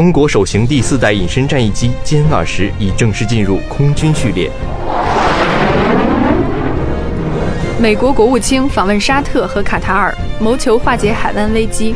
中国首型第四代隐身战役机歼二十已正式进入空军序列。美国国务卿访问沙特和卡塔尔，谋求化解海湾危机。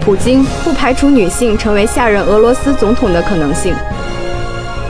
普京不排除女性成为下任俄罗斯总统的可能性。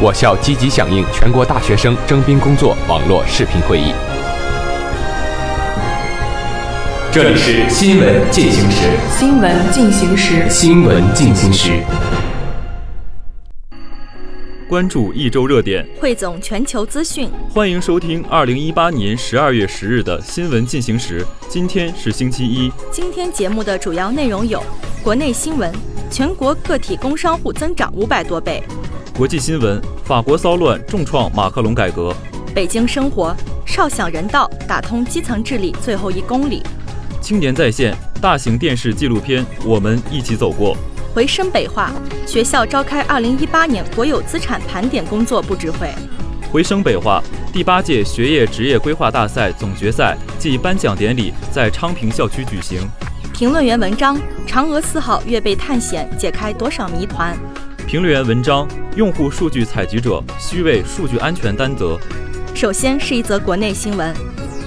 我校积极响应全国大学生征兵工作网络视频会议。这里是新闻进行时。新闻进行时。新闻进行时。关注一周热点，汇总全球资讯。欢迎收听二零一八年十二月十日的新闻进行时。今天是星期一。今天节目的主要内容有：国内新闻，全国个体工商户增长五百多倍；国际新闻，法国骚乱重创马克龙改革；北京生活，少想人道，打通基层治理最后一公里；青年在线，大型电视纪录片《我们一起走过》。回声北化，学校召开二零一八年国有资产盘点工作布置会。回声北化，第八届学业职业规划大赛总决赛暨颁奖典礼在昌平校区举行。评论员文章：嫦娥四号月被探险，解开多少谜团？评论员文章：用户数据采集者需为数据安全担责。首先是一则国内新闻：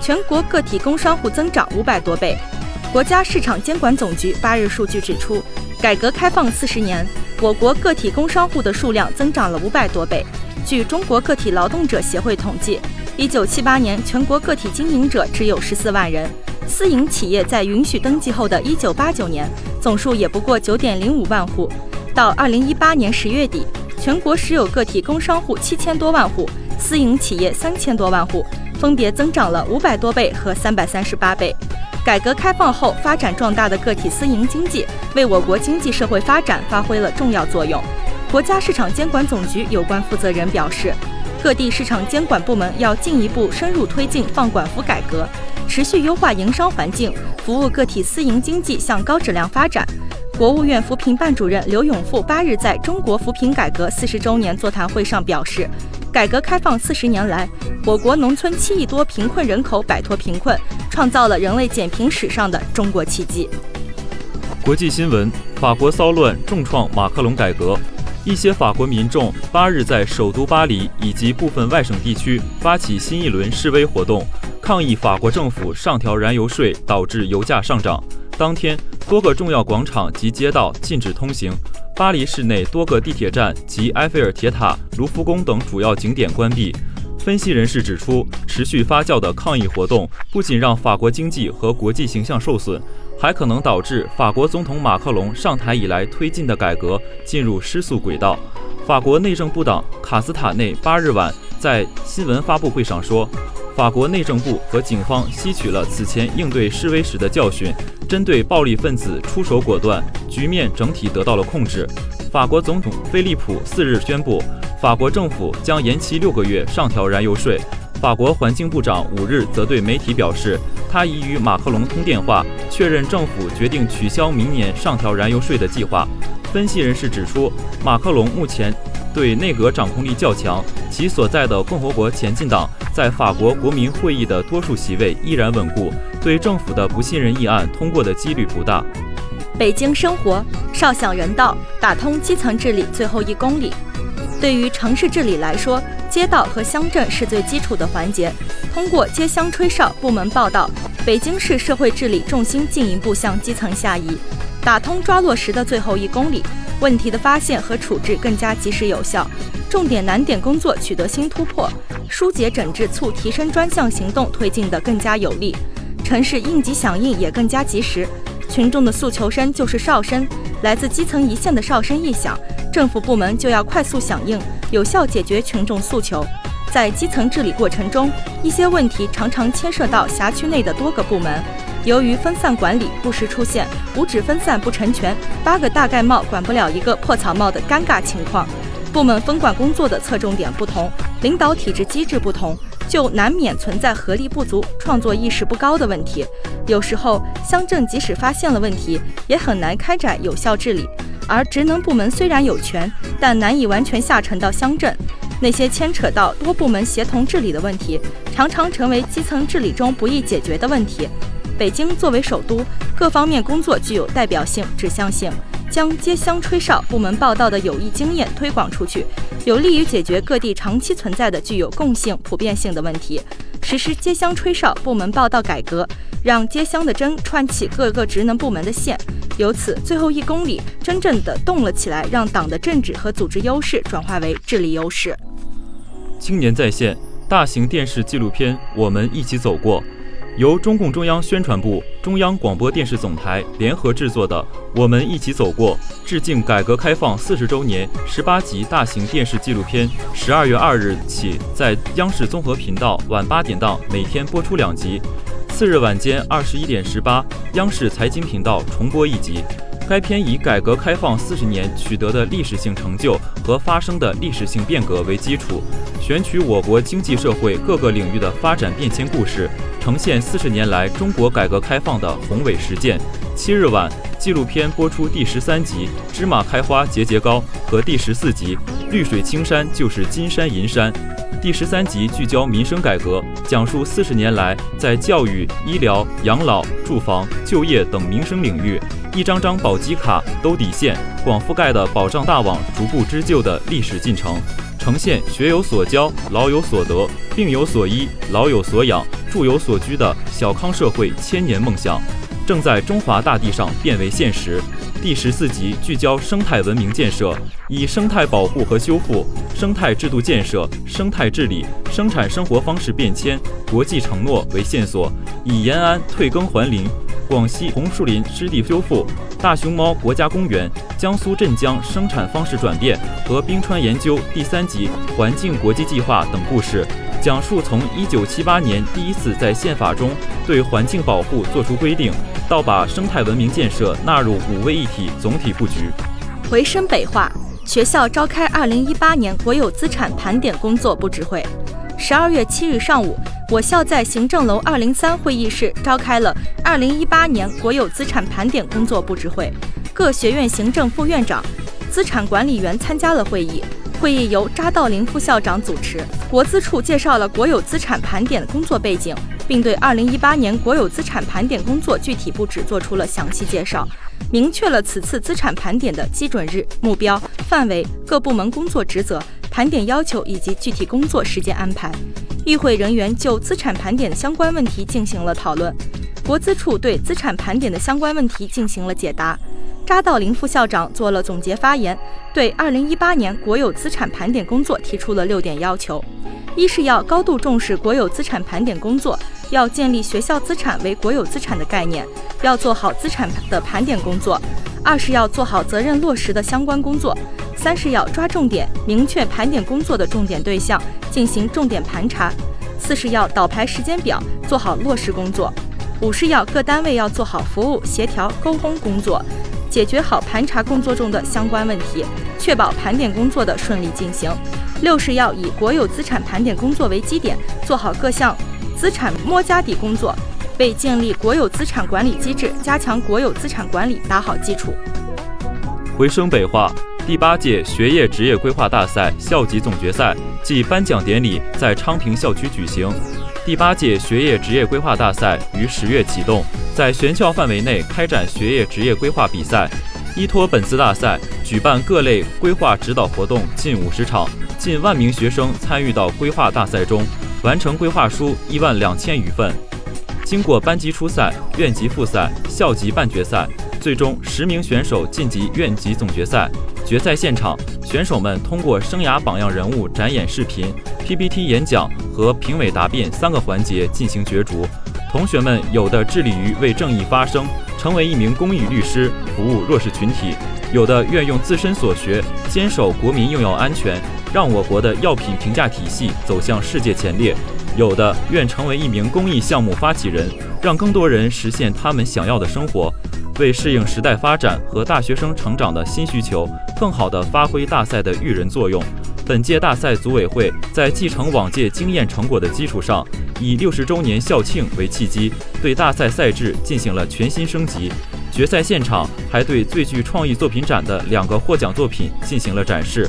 全国个体工商户增长五百多倍。国家市场监管总局八日数据指出。改革开放四十年，我国个体工商户的数量增长了五百多倍。据中国个体劳动者协会统计，一九七八年全国个体经营者只有十四万人，私营企业在允许登记后的一九八九年，总数也不过九点零五万户。到二零一八年十月底，全国实有个体工商户七千多万户，私营企业三千多万户，分别增长了五百多倍和三百三十八倍。改革开放后发展壮大的个体私营经济，为我国经济社会发展发挥了重要作用。国家市场监管总局有关负责人表示，各地市场监管部门要进一步深入推进放管服改革，持续优化营商环境，服务个体私营经济向高质量发展。国务院扶贫办主任刘永富八日在中国扶贫改革四十周年座谈会上表示。改革开放四十年来，我国农村七亿多贫困人口摆脱贫困，创造了人类减贫史上的中国奇迹。国际新闻：法国骚乱重创马克龙改革，一些法国民众八日在首都巴黎以及部分外省地区发起新一轮示威活动，抗议法国政府上调燃油税导致油价上涨。当天，多个重要广场及街道禁止通行。巴黎市内多个地铁站及埃菲尔铁塔、卢浮宫等主要景点关闭。分析人士指出，持续发酵的抗议活动不仅让法国经济和国际形象受损，还可能导致法国总统马克龙上台以来推进的改革进入失速轨道。法国内政部长卡斯塔内八日晚在新闻发布会上说。法国内政部和警方吸取了此前应对示威时的教训，针对暴力分子出手果断，局面整体得到了控制。法国总统菲利普四日宣布，法国政府将延期六个月上调燃油税。法国环境部长五日则对媒体表示，他已与马克龙通电话，确认政府决定取消明年上调燃油税的计划。分析人士指出，马克龙目前对内阁掌控力较强，其所在的共和国前进党。在法国国民会议的多数席位依然稳固，对政府的不信任议案通过的几率不大。北京生活，少想人道，打通基层治理最后一公里。对于城市治理来说，街道和乡镇是最基础的环节。通过街乡吹哨部门报道，北京市社会治理重心进一步向基层下移，打通抓落实的最后一公里，问题的发现和处置更加及时有效。重点难点工作取得新突破，疏解整治促提升专项行动推进得更加有力，城市应急响应也更加及时。群众的诉求声就是哨声，来自基层一线的哨声一响，政府部门就要快速响应，有效解决群众诉求。在基层治理过程中，一些问题常常牵涉到辖区内的多个部门，由于分散管理不时出现五指分散不成全、八个大盖帽管不了一个破草帽的尴尬情况。部门分管工作的侧重点不同，领导体制机制不同，就难免存在合力不足、创作意识不高的问题。有时候，乡镇即使发现了问题，也很难开展有效治理。而职能部门虽然有权，但难以完全下沉到乡镇。那些牵扯到多部门协同治理的问题，常常成为基层治理中不易解决的问题。北京作为首都，各方面工作具有代表性、指向性。将街乡吹哨部门报道的有益经验推广出去，有利于解决各地长期存在的具有共性、普遍性的问题。实施街乡吹哨部门报道改革，让街乡的针串起各个职能部门的线，由此最后一公里真正的动了起来，让党的政治和组织优势转化为治理优势。青年在线大型电视纪录片《我们一起走过》。由中共中央宣传部、中央广播电视总台联合制作的《我们一起走过》致敬改革开放四十周年十八集大型电视纪录片，十二月二日起在央视综合频道晚八点档每天播出两集，次日晚间二十一点十八，央视财经频道重播一集。该片以改革开放四十年取得的历史性成就和发生的历史性变革为基础，选取我国经济社会各个领域的发展变迁故事，呈现四十年来中国改革开放的宏伟实践。七日晚，纪录片播出第十三集《芝麻开花节节高》和第十四集《绿水青山就是金山银山》。第十三集聚焦民生改革，讲述四十年来在教育、医疗、养老、住房、就业等民生领域，一张张保级卡、兜底线、广覆盖的保障大网逐步织就的历史进程，呈现学有所教、老有所得、病有所医、老有所养、住有所居的小康社会千年梦想，正在中华大地上变为现实。第十四集聚焦生态文明建设，以生态保护和修复、生态制度建设、生态治理、生产生活方式变迁、国际承诺为线索，以延安退耕还林、广西红树林湿地修复、大熊猫国家公园、江苏镇江生产方式转变和冰川研究第三集环境国际计划等故事。讲述从一九七八年第一次在宪法中对环境保护作出规定，到把生态文明建设纳入五位一体总体布局。回深北化，学校召开二零一八年国有资产盘点工作布置会。十二月七日上午，我校在行政楼二零三会议室召开了二零一八年国有资产盘点工作布置会，各学院行政副院长、资产管理员参加了会议。会议由扎道林副校长主持，国资处介绍了国有资产盘点的工作背景，并对二零一八年国有资产盘点工作具体布置做出了详细介绍，明确了此次资产盘点的基准日、目标、范围、各部门工作职责、盘点要求以及具体工作时间安排。与会人员就资产盘点相关问题进行了讨论，国资处对资产盘点的相关问题进行了解答。扎道林副校长做了总结发言，对二零一八年国有资产盘点工作提出了六点要求：一是要高度重视国有资产盘点工作，要建立学校资产为国有资产的概念，要做好资产的盘点工作；二是要做好责任落实的相关工作；三是要抓重点，明确盘点工作的重点对象，进行重点盘查；四是要倒排时间表，做好落实工作；五是要各单位要做好服务协调沟通工作。解决好盘查工作中的相关问题，确保盘点工作的顺利进行。六是要以国有资产盘点工作为基点，做好各项资产摸家底工作，为建立国有资产管理机制、加强国有资产管理打好基础。回声北化第八届学业职业规划大赛校级总决赛暨颁奖典礼在昌平校区举行。第八届学业职业规划大赛于十月启动，在全校范围内开展学业职业规划比赛。依托本次大赛，举办各类规划指导活动近五十场，近万名学生参与到规划大赛中，完成规划书一万两千余份。经过班级初赛、院级复赛、校级半决赛，最终十名选手晋级院级总决赛。决赛现场，选手们通过生涯榜样人物展演视频、PPT 演讲和评委答辩三个环节进行角逐。同学们有的致力于为正义发声，成为一名公益律师，服务弱势群体；有的愿用自身所学，坚守国民用药安全，让我国的药品评价体系走向世界前列；有的愿成为一名公益项目发起人，让更多人实现他们想要的生活。为适应时代发展和大学生成长的新需求，更好地发挥大赛的育人作用，本届大赛组委会在继承往届经验成果的基础上，以六十周年校庆为契机，对大赛赛制进行了全新升级。决赛现场还对最具创意作品展的两个获奖作品进行了展示。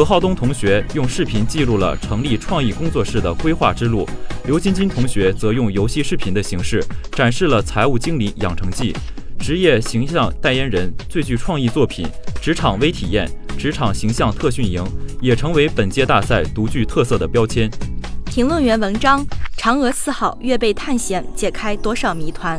何浩东同学用视频记录了成立创意工作室的规划之路，刘晶晶同学则用游戏视频的形式展示了财务经理养成记。职业形象代言人、最具创意作品、职场微体验、职场形象特训营，也成为本届大赛独具特色的标签。评论员文章：嫦娥四号月背探险解开多少谜团？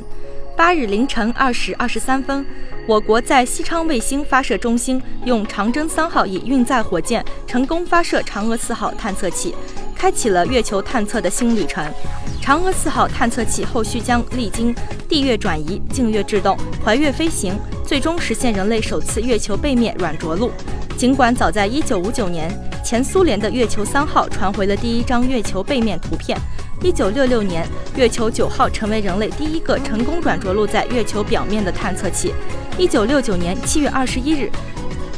八日凌晨二时二十三分，我国在西昌卫星发射中心用长征三号乙运载火箭成功发射嫦娥四号探测器，开启了月球探测的新旅程。嫦娥四号探测器后续将历经地月转移、近月制动、环月飞行，最终实现人类首次月球背面软着陆。尽管早在一九五九年，前苏联的月球三号传回了第一张月球背面图片。一九六六年，月球九号成为人类第一个成功软着陆在月球表面的探测器。一九六九年七月二十一日，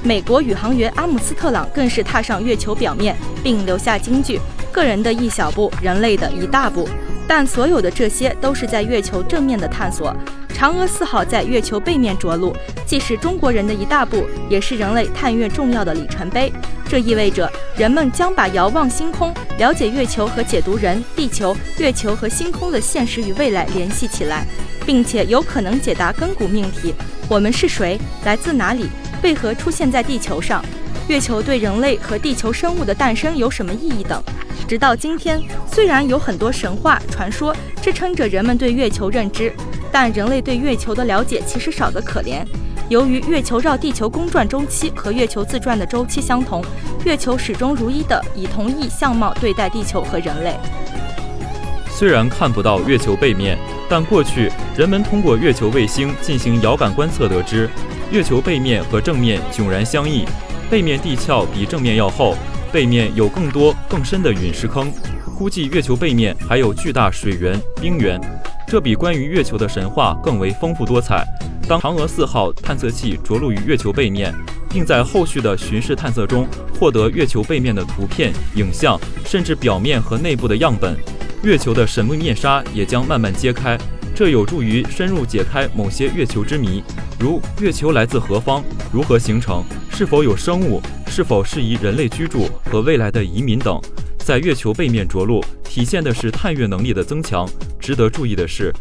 美国宇航员阿姆斯特朗更是踏上月球表面，并留下金句：“个人的一小步，人类的一大步。”但所有的这些都是在月球正面的探索。嫦娥四号在月球背面着陆，既是中国人的一大步，也是人类探月重要的里程碑。这意味着人们将把遥望星空、了解月球和解读人、地球、月球和星空的现实与未来联系起来，并且有可能解答亘古命题：我们是谁？来自哪里？为何出现在地球上？月球对人类和地球生物的诞生有什么意义等？直到今天，虽然有很多神话传说支撑着人们对月球认知。但人类对月球的了解其实少得可怜。由于月球绕地球公转周期和月球自转的周期相同，月球始终如一的以同一相貌对待地球和人类。虽然看不到月球背面，但过去人们通过月球卫星进行遥感观测得知，月球背面和正面迥然相异，背面地壳比正面要厚，背面有更多更深的陨石坑，估计月球背面还有巨大水源、冰原。这比关于月球的神话更为丰富多彩。当嫦娥四号探测器着陆于月球背面，并在后续的巡视探测中获得月球背面的图片、影像，甚至表面和内部的样本，月球的神秘面纱也将慢慢揭开。这有助于深入解开某些月球之谜，如月球来自何方、如何形成、是否有生物、是否适宜人类居住和未来的移民等。在月球背面着陆，体现的是探月能力的增强。值得注意的是，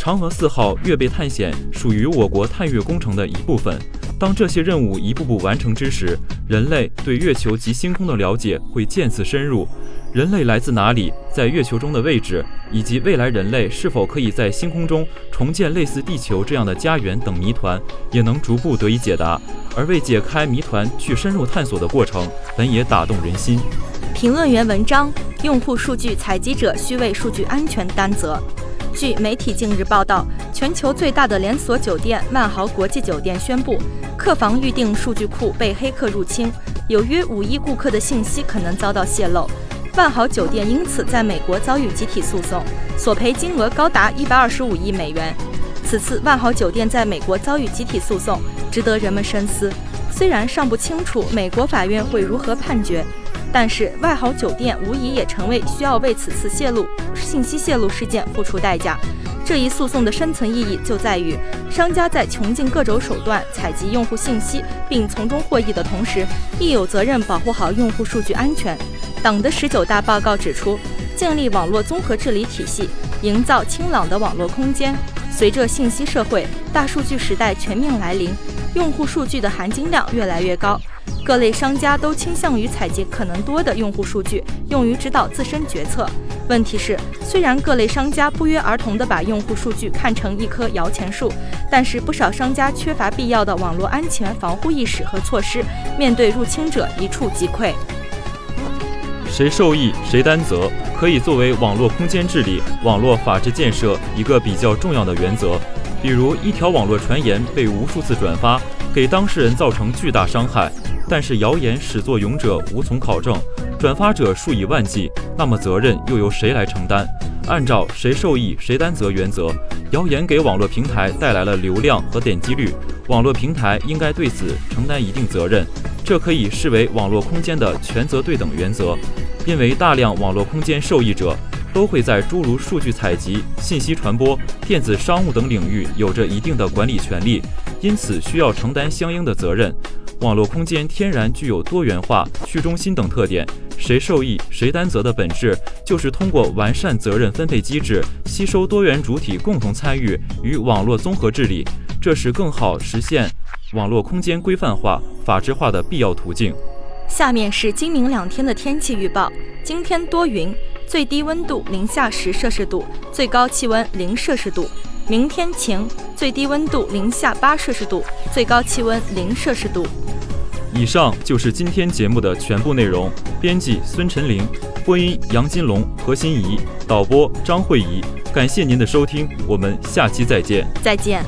嫦娥四号月背探险属于我国探月工程的一部分。当这些任务一步步完成之时，人类对月球及星空的了解会渐次深入。人类来自哪里，在月球中的位置，以及未来人类是否可以在星空中重建类似地球这样的家园等谜团，也能逐步得以解答。而为解开谜团去深入探索的过程，本也打动人心。评论员文章：用户数据采集者需为数据安全担责。据媒体近日报道，全球最大的连锁酒店万豪国际酒店宣布，客房预订数据库被黑客入侵，有约五亿顾客的信息可能遭到泄露。万豪酒店因此在美国遭遇集体诉讼，索赔金额高达一百二十五亿美元。此次万豪酒店在美国遭遇集体诉讼，值得人们深思。虽然尚不清楚美国法院会如何判决。但是，万豪酒店无疑也成为需要为此次泄露信息泄露事件付出代价。这一诉讼的深层意义就在于，商家在穷尽各种手段采集用户信息并从中获益的同时，亦有责任保护好用户数据安全。党的十九大报告指出，建立网络综合治理体系，营造清朗的网络空间。随着信息社会、大数据时代全面来临，用户数据的含金量越来越高。各类商家都倾向于采集可能多的用户数据，用于指导自身决策。问题是，虽然各类商家不约而同地把用户数据看成一棵摇钱树，但是不少商家缺乏必要的网络安全防护意识和措施，面对入侵者一触即溃。谁受益谁担责，可以作为网络空间治理、网络法治建设一个比较重要的原则。比如，一条网络传言被无数次转发，给当事人造成巨大伤害。但是谣言始作俑者无从考证，转发者数以万计，那么责任又由谁来承担？按照谁受益谁担责原则，谣言给网络平台带来了流量和点击率，网络平台应该对此承担一定责任。这可以视为网络空间的权责对等原则，因为大量网络空间受益者都会在诸如数据采集、信息传播、电子商务等领域有着一定的管理权利，因此需要承担相应的责任。网络空间天然具有多元化、去中心等特点，谁受益谁担责的本质，就是通过完善责任分配机制，吸收多元主体共同参与与网络综合治理，这是更好实现网络空间规范化、法治化的必要途径。下面是今明两天的天气预报：今天多云，最低温度零下十摄氏度，最高气温零摄氏度；明天晴，最低温度零下八摄氏度，最高气温零摄氏度。以上就是今天节目的全部内容。编辑孙晨玲，播音杨金龙、何心怡，导播张慧怡。感谢您的收听，我们下期再见。再见。